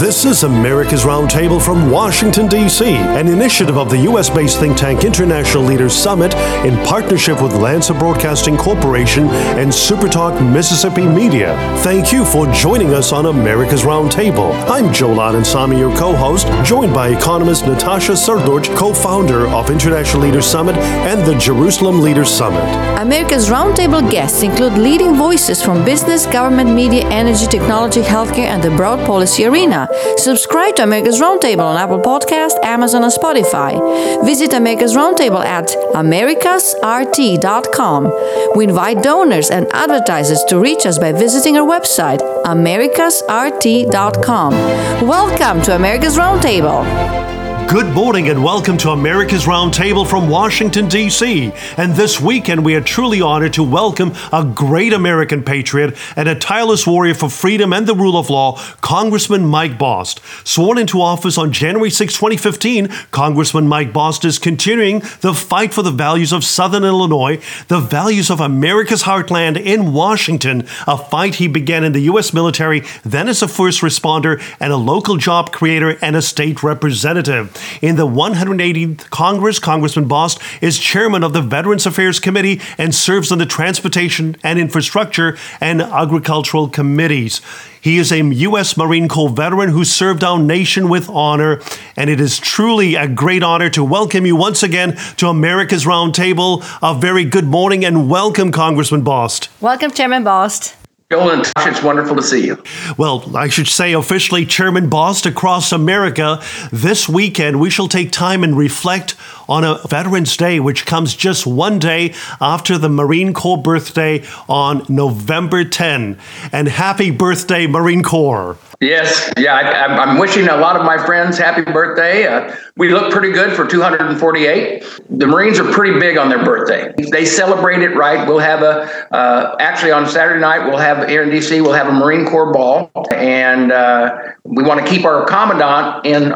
This is America's Roundtable from Washington, D.C., an initiative of the U.S. based think tank International Leaders Summit in partnership with Lanser Broadcasting Corporation and Supertalk Mississippi Media. Thank you for joining us on America's Roundtable. I'm Joel Samy, your co host, joined by economist Natasha Srdoc, co founder of International Leaders Summit and the Jerusalem Leaders Summit. America's Roundtable guests include leading voices from business, government, media, energy, technology, healthcare, and the broad policy arena. Subscribe to America's Roundtable on Apple Podcast, Amazon, and Spotify. Visit America's Roundtable at americasrt.com. We invite donors and advertisers to reach us by visiting our website, americasrt.com. Welcome to America's Roundtable. Good morning and welcome to America's Roundtable from Washington, D.C. And this weekend, we are truly honored to welcome a great American patriot and a tireless warrior for freedom and the rule of law, Congressman Mike Bost. Sworn into office on January 6, 2015, Congressman Mike Bost is continuing the fight for the values of Southern Illinois, the values of America's heartland in Washington, a fight he began in the U.S. military, then as a first responder and a local job creator and a state representative. In the 180th Congress, Congressman Bost is chairman of the Veterans Affairs Committee and serves on the Transportation and Infrastructure and Agricultural Committees. He is a U.S. Marine Corps veteran who served our nation with honor, and it is truly a great honor to welcome you once again to America's Roundtable. A very good morning and welcome, Congressman Bost. Welcome, Chairman Bost. Joel and Tasha, it's wonderful to see you. Well, I should say officially Chairman Bost across America. This weekend, we shall take time and reflect on a Veterans Day, which comes just one day after the Marine Corps birthday on November 10. And happy birthday, Marine Corps. Yes, yeah, I, am wishing a lot of my friends happy birthday. Uh, we look pretty good for 248. The Marines are pretty big on their birthday. They celebrate it right. We'll have a, uh, actually on Saturday night, we'll have here in DC, we'll have a Marine Corps ball. And uh, we want to keep our commandant in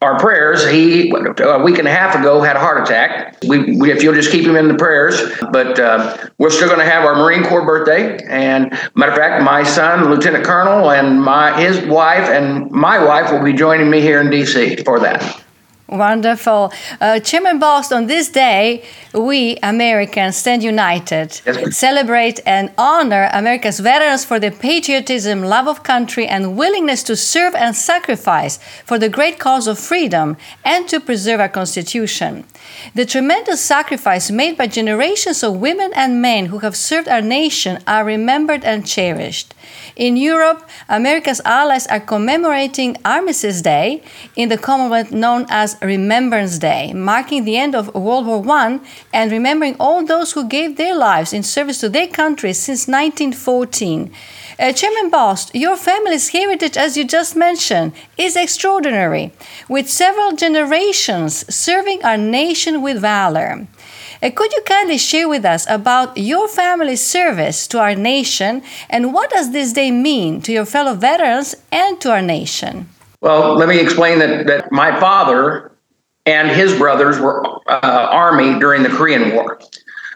our prayers. He a week and a half ago had a heart attack. We, we if you'll just keep him in the prayers, but uh, we're still going to have our Marine Corps birthday. And matter of fact, my son, Lieutenant Colonel, and my his wife and my wife will be joining me here in D.C. for that. Wonderful. Uh, Chairman Bost, on this day, we Americans stand united, yes, celebrate and honor America's veterans for their patriotism, love of country, and willingness to serve and sacrifice for the great cause of freedom and to preserve our Constitution. The tremendous sacrifice made by generations of women and men who have served our nation are remembered and cherished. In Europe, America's allies are commemorating Armistice Day in the Commonwealth known as Remembrance Day, marking the end of World War I and remembering all those who gave their lives in service to their country since 1914. Uh, Chairman Bost, your family's heritage, as you just mentioned, is extraordinary, with several generations serving our nation with valor. Uh, could you kindly share with us about your family's service to our nation and what does this day mean to your fellow veterans and to our nation? Well, let me explain that, that my father and his brothers were uh, Army during the Korean War.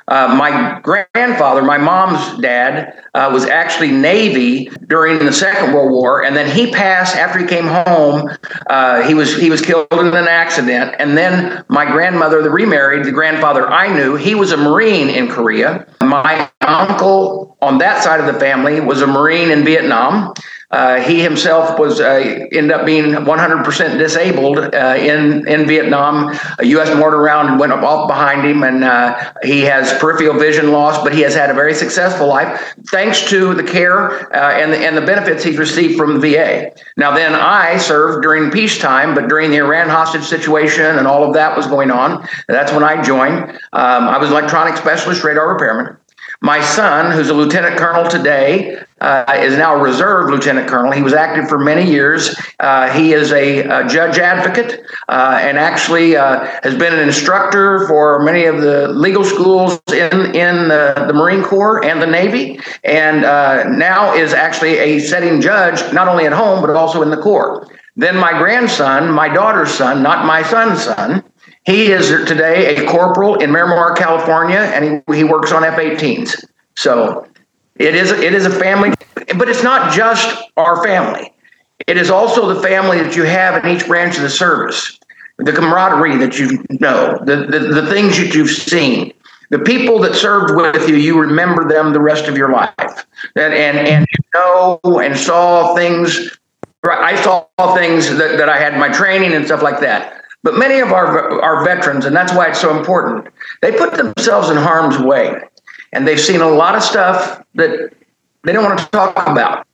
Uh, my grandfather, my mom's dad, uh, was actually Navy during the Second World War, and then he passed after he came home. Uh, he was he was killed in an accident, and then my grandmother, the remarried, the grandfather I knew, he was a Marine in Korea. My uncle on that side of the family was a Marine in Vietnam. Uh, he himself was uh, ended up being 100% disabled uh, in in Vietnam. A U.S. mortar round went off behind him, and uh, he has peripheral vision loss. But he has had a very successful life thanks to the care uh, and the, and the benefits he's received from the VA. Now, then I served during peacetime, but during the Iran hostage situation and all of that was going on, that's when I joined. Um, I was electronic specialist radar repairman. My son, who's a lieutenant colonel today, uh, is now a reserve lieutenant colonel. He was active for many years. Uh, he is a, a judge advocate uh, and actually uh, has been an instructor for many of the legal schools in, in the, the Marine Corps and the Navy, and uh, now is actually a setting judge, not only at home, but also in the Corps. Then my grandson, my daughter's son, not my son's son, he is today a corporal in Miramar, California, and he, he works on F 18s. So it is, it is a family, but it's not just our family. It is also the family that you have in each branch of the service, the camaraderie that you know, the, the, the things that you've seen. The people that served with you, you remember them the rest of your life. And, and, and you know and saw things. I saw things that, that I had in my training and stuff like that. But many of our, our veterans, and that's why it's so important, they put themselves in harm's way. And they've seen a lot of stuff that they don't want to talk about.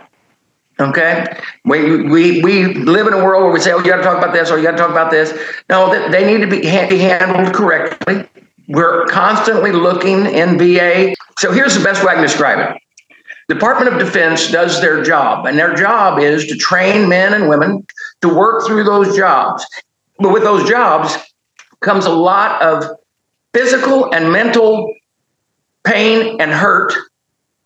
Okay, we, we we live in a world where we say, "Oh, you got to talk about this," or "You got to talk about this." No, they need to be handled correctly. We're constantly looking in VA. So here's the best way I can describe it: Department of Defense does their job, and their job is to train men and women to work through those jobs. But with those jobs comes a lot of physical and mental pain and hurt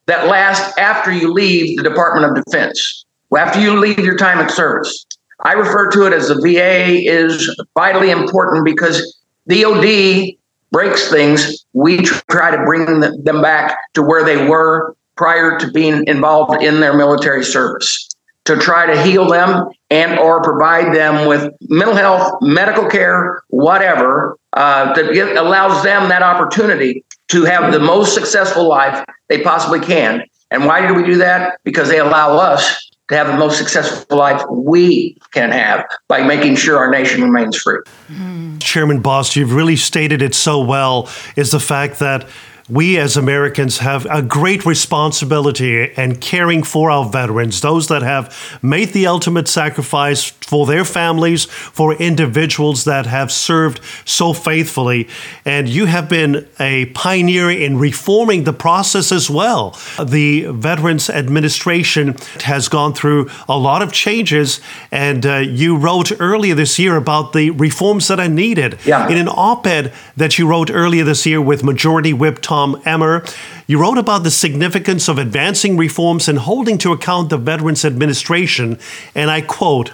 that last after you leave the Department of Defense, after you leave your time in service. I refer to it as the VA is vitally important because DOD breaks things. We try to bring them back to where they were prior to being involved in their military service to try to heal them and or provide them with mental health medical care whatever uh, that allows them that opportunity to have the most successful life they possibly can. And why do we do that? Because they allow us to have the most successful life we can have by making sure our nation remains free. Mm-hmm. Chairman Bost, you've really stated it so well, is the fact that we as Americans have a great responsibility in caring for our veterans, those that have made the ultimate sacrifice for their families, for individuals that have served so faithfully. And you have been a pioneer in reforming the process as well. The Veterans Administration has gone through a lot of changes, and uh, you wrote earlier this year about the reforms that are needed. Yeah. In an op ed that you wrote earlier this year with Majority Whip Tom Emmer. You wrote about the significance of advancing reforms and holding to account the Veterans Administration, and I quote,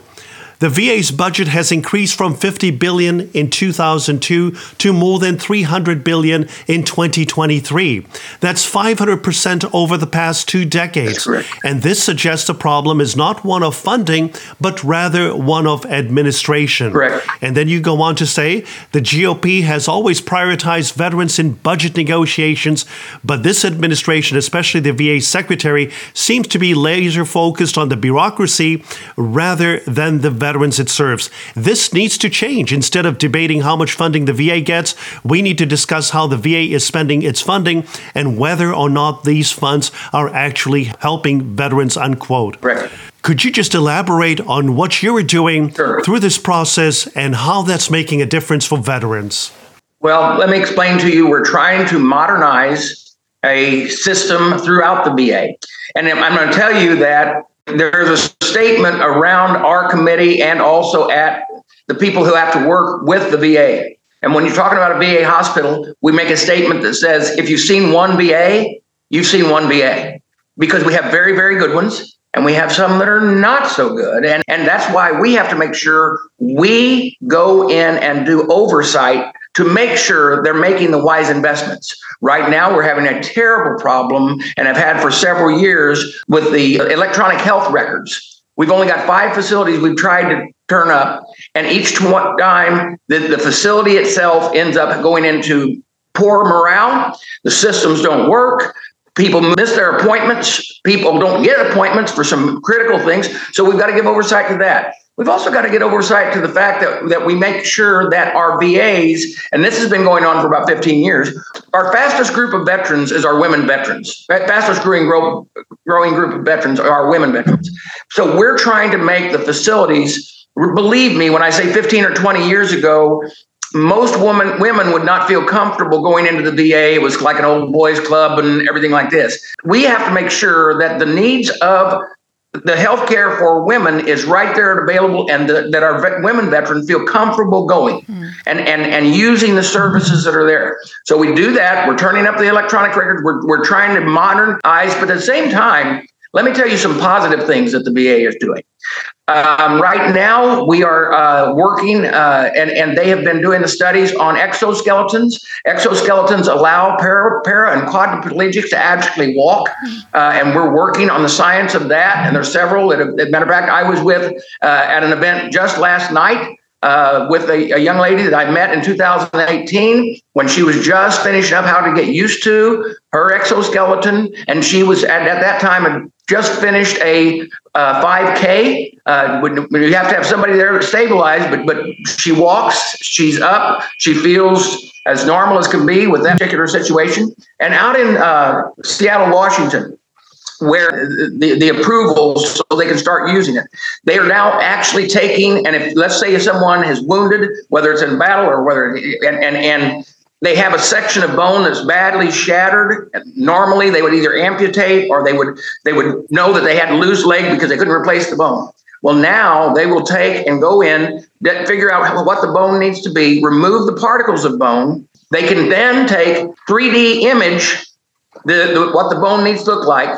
the VA's budget has increased from 50 billion in 2002 to more than 300 billion in 2023. That's 500% over the past two decades. And this suggests the problem is not one of funding, but rather one of administration. Correct. And then you go on to say the GOP has always prioritized veterans in budget negotiations, but this administration, especially the VA secretary, seems to be laser focused on the bureaucracy rather than the veterans it serves. This needs to change. Instead of debating how much funding the VA gets, we need to discuss how the VA is spending its funding and whether or not these funds are actually helping veterans, unquote. Right. Could you just elaborate on what you're doing sure. through this process and how that's making a difference for veterans? Well, let me explain to you. We're trying to modernize a system throughout the VA. And I'm going to tell you that there's a statement around our committee and also at the people who have to work with the VA. And when you're talking about a VA hospital, we make a statement that says if you've seen one VA, you've seen one VA because we have very, very good ones and we have some that are not so good. And, and that's why we have to make sure we go in and do oversight to make sure they're making the wise investments. Right now, we're having a terrible problem, and have had for several years with the electronic health records. We've only got five facilities we've tried to turn up, and each time the, the facility itself ends up going into poor morale. The systems don't work. People miss their appointments. People don't get appointments for some critical things. So we've got to give oversight to that. We've also got to get oversight to the fact that, that we make sure that our VAs, and this has been going on for about 15 years, our fastest group of veterans is our women veterans. Fastest growing, grow, growing group of veterans are women veterans. So we're trying to make the facilities, believe me, when I say 15 or 20 years ago, most women women would not feel comfortable going into the VA. It was like an old boys club and everything like this. We have to make sure that the needs of the health care for women is right there and available and the, that our vet, women veterans feel comfortable going mm. and, and, and using the services that are there. So we do that. We're turning up the electronic records. We're, we're trying to modernize, but at the same time, Let me tell you some positive things that the VA is doing. Um, right now, we are uh, working, uh, and, and they have been doing the studies on exoskeletons. Exoskeletons allow para, para and quadriplegics to actually walk, uh, and we're working on the science of that. And there's several that, have, as a matter of fact, I was with uh, at an event just last night uh, with a, a, young lady that I met in 2018 when she was just finishing up how to get used to her exoskeleton. And she was at, at that time and just finished a uh, 5K. Uh, you have to have somebody there to stabilize, but but she walks, she's up, she feels as normal as can be with that particular situation. And out in uh, Seattle, Washington, where the, the approvals so they can start using it. They are now actually taking, and if let's say someone is wounded, whether it's in battle or whether and and, and they have a section of bone that's badly shattered. Normally, they would either amputate or they would they would know that they had to lose leg because they couldn't replace the bone. Well, now they will take and go in, figure out what the bone needs to be, remove the particles of bone. They can then take 3D image the, the what the bone needs to look like,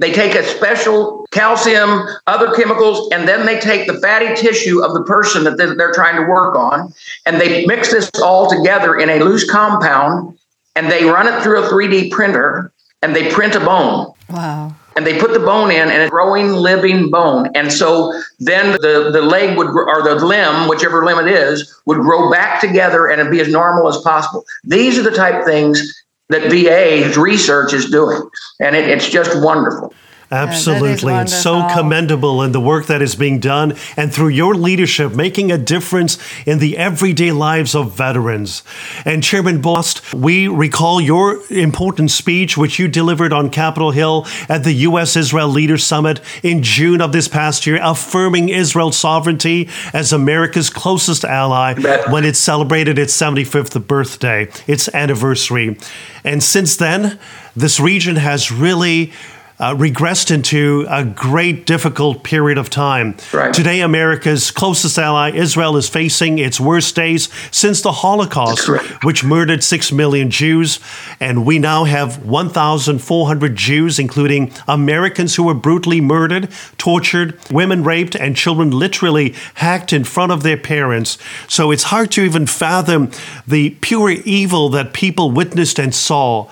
they take a special calcium, other chemicals, and then they take the fatty tissue of the person that they're trying to work on, and they mix this all together in a loose compound, and they run it through a 3D printer, and they print a bone. Wow. And they put the bone in, and a growing, living bone. And so then the, the leg would, or the limb, whichever limb it is, would grow back together and it'd be as normal as possible. These are the type things that VA's research is doing. And it, it's just wonderful. Absolutely. Yeah, it's so commendable in the work that is being done and through your leadership, making a difference in the everyday lives of veterans. And Chairman Bost, we recall your important speech, which you delivered on Capitol Hill at the U.S. Israel Leaders Summit in June of this past year, affirming Israel's sovereignty as America's closest ally when it celebrated its 75th birthday, its anniversary. And since then, this region has really uh, regressed into a great difficult period of time. Right. Today, America's closest ally, Israel, is facing its worst days since the Holocaust, which murdered 6 million Jews. And we now have 1,400 Jews, including Americans who were brutally murdered, tortured, women raped, and children literally hacked in front of their parents. So it's hard to even fathom the pure evil that people witnessed and saw.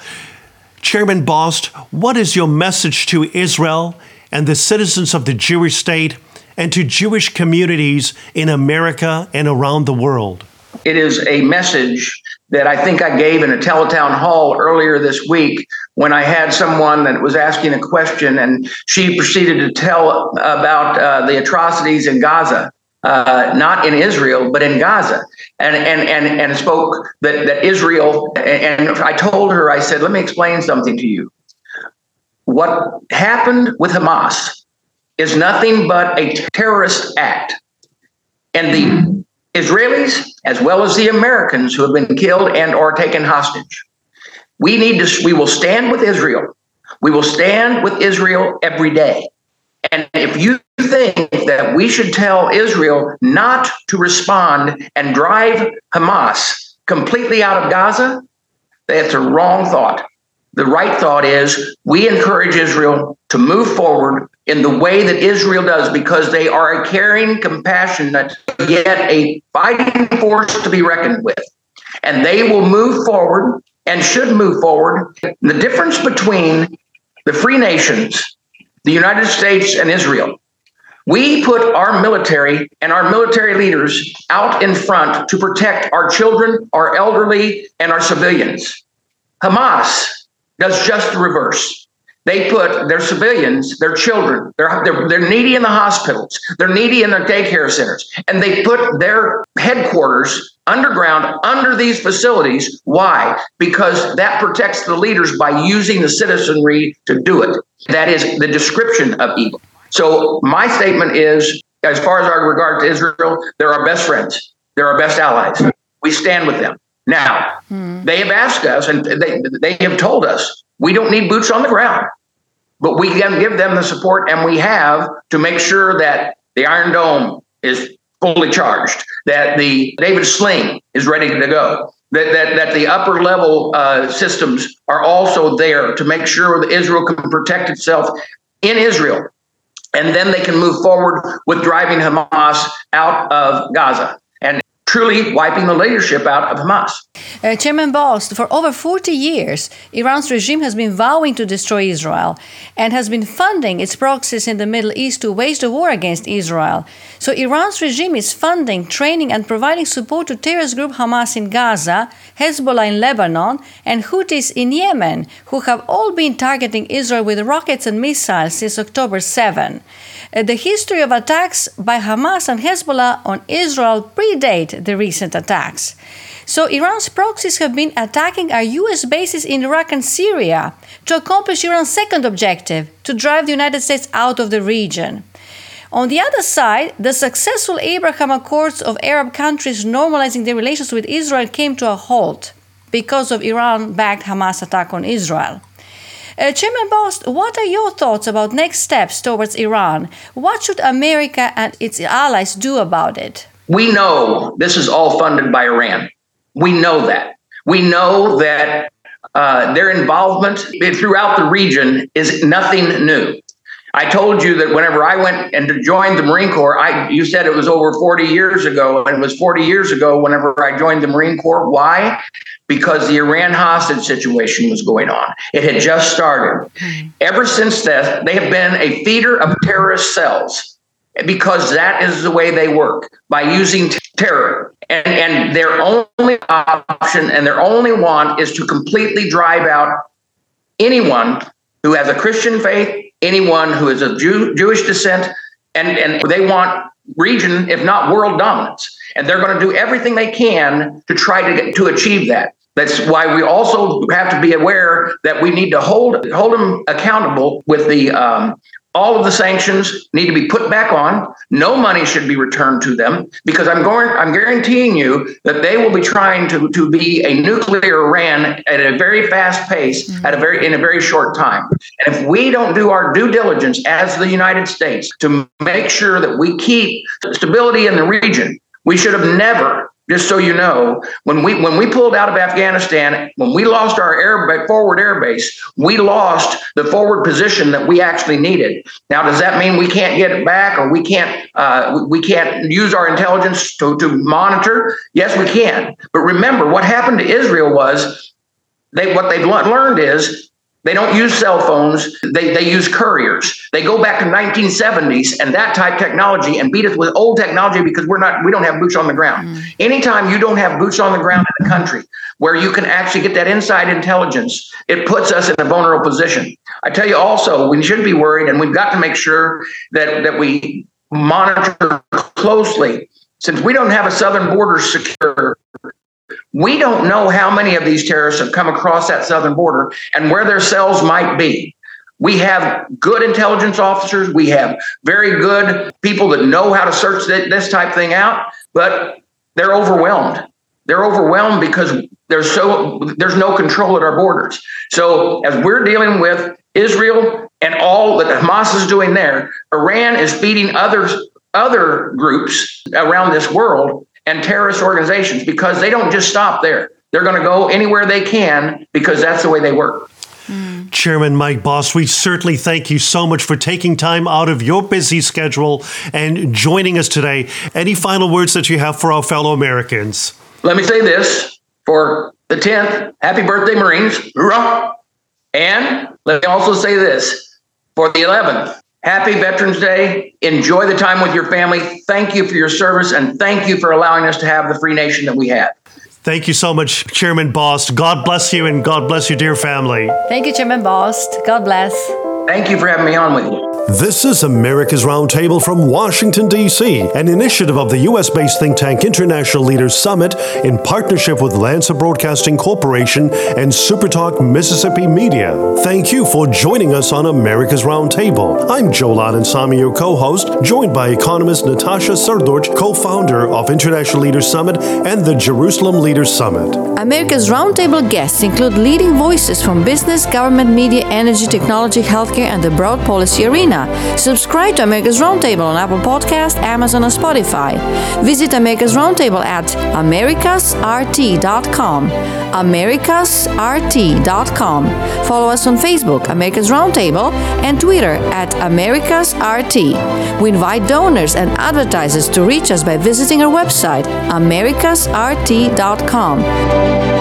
Chairman Bost, what is your message to Israel and the citizens of the Jewish state and to Jewish communities in America and around the world? It is a message that I think I gave in a teletown hall earlier this week when I had someone that was asking a question and she proceeded to tell about uh, the atrocities in Gaza uh, not in Israel, but in Gaza, and and and and spoke that that Israel. And I told her, I said, let me explain something to you. What happened with Hamas is nothing but a terrorist act, and the Israelis, as well as the Americans who have been killed and or taken hostage, we need to. We will stand with Israel. We will stand with Israel every day. And if you think that we should tell Israel not to respond and drive Hamas completely out of Gaza, that's a wrong thought. The right thought is we encourage Israel to move forward in the way that Israel does because they are a caring, compassionate, yet a fighting force to be reckoned with. And they will move forward and should move forward. The difference between the free nations the United States and Israel. We put our military and our military leaders out in front to protect our children, our elderly, and our civilians. Hamas does just the reverse. They put their civilians, their children, they're, they're, they're needy in the hospitals, they're needy in their daycare centers, and they put their headquarters underground under these facilities. Why? Because that protects the leaders by using the citizenry to do it. That is the description of evil. So my statement is, as far as our regard to Israel, they're our best friends. They're our best allies. We stand with them. Now, hmm. they have asked us and they, they have told us we don't need boots on the ground, but we can give them the support and we have to make sure that the Iron Dome is fully charged, that the David Sling is ready to go, that, that, that the upper level uh, systems are also there to make sure that Israel can protect itself in Israel. And then they can move forward with driving Hamas out of Gaza truly wiping the leadership out of Hamas. Uh, Chairman Bost, for over 40 years, Iran's regime has been vowing to destroy Israel and has been funding its proxies in the Middle East to wage the war against Israel. So Iran's regime is funding, training, and providing support to terrorist group Hamas in Gaza, Hezbollah in Lebanon, and Houthis in Yemen, who have all been targeting Israel with rockets and missiles since October 7. Uh, the history of attacks by Hamas and Hezbollah on Israel predate the recent attacks. So, Iran's proxies have been attacking our US bases in Iraq and Syria to accomplish Iran's second objective to drive the United States out of the region. On the other side, the successful Abraham Accords of Arab countries normalizing their relations with Israel came to a halt because of Iran backed Hamas attack on Israel. Uh, Chairman Bost, what are your thoughts about next steps towards Iran? What should America and its allies do about it? We know this is all funded by Iran. We know that. We know that uh, their involvement throughout the region is nothing new. I told you that whenever I went and joined the Marine Corps, I you said it was over 40 years ago, and it was 40 years ago whenever I joined the Marine Corps. Why? Because the Iran hostage situation was going on. It had just started. Mm-hmm. Ever since that, they have been a feeder of terrorist cells because that is the way they work by using terror. And, and their only option and their only want is to completely drive out anyone who has a Christian faith anyone who is of Jew, Jewish descent, and, and they want region, if not world dominance. And they're going to do everything they can to try to get to achieve that. That's why we also have to be aware that we need to hold hold them accountable with the um, all of the sanctions need to be put back on. No money should be returned to them because I'm going. I'm guaranteeing you that they will be trying to, to be a nuclear Iran at a very fast pace mm-hmm. at a very in a very short time. And if we don't do our due diligence as the United States to make sure that we keep stability in the region, we should have never just so you know, when we when we pulled out of Afghanistan, when we lost our air forward air base, we lost the forward position that we actually needed. Now, does that mean we can't get it back, or we can't uh, we can't use our intelligence to to monitor? Yes, we can. But remember, what happened to Israel was they what they've learned is they don't use cell phones. They, they use couriers. They go back to 1970s and that type technology and beat us with old technology because we're not we don't have boots on the ground. Mm. Anytime you don't have boots on the ground in the country where you can actually get that inside intelligence, it puts us in a vulnerable position. I tell you also, we shouldn't be worried and we've got to make sure that that we monitor closely since we don't have a southern border secure we don't know how many of these terrorists have come across that southern border and where their cells might be. We have good intelligence officers. We have very good people that know how to search this type thing out, but they're overwhelmed. They're overwhelmed because there's so there's no control at our borders. So as we're dealing with Israel and all that Hamas is doing there, Iran is feeding others other groups around this world and terrorist organizations because they don't just stop there. They're going to go anywhere they can because that's the way they work. Mm. Chairman Mike Bost, we certainly thank you so much for taking time out of your busy schedule and joining us today. Any final words that you have for our fellow Americans? Let me say this for the 10th, happy birthday, Marines. Hoorah! And let me also say this for the 11th, Happy Veterans Day. Enjoy the time with your family. Thank you for your service and thank you for allowing us to have the free nation that we have. Thank you so much, Chairman Bost. God bless you and God bless your dear family. Thank you, Chairman Bost. God bless. Thank you for having me on with you. This is America's Roundtable from Washington, D.C., an initiative of the U.S. based think tank International Leaders Summit in partnership with Lanser Broadcasting Corporation and Supertalk Mississippi Media. Thank you for joining us on America's Roundtable. I'm Joe Samy, your co host, joined by economist Natasha Srdoc, co founder of International Leaders Summit and the Jerusalem Leaders Summit. America's Roundtable guests include leading voices from business, government, media, energy, technology, healthcare, and the broad policy arena arena. Subscribe to America's Roundtable on Apple Podcast, Amazon, and Spotify. Visit America's Roundtable at americasrt.com. americasrt.com. Follow us on Facebook, America's Roundtable, and Twitter at americasrt. We invite donors and advertisers to reach us by visiting our website, americasrt.com.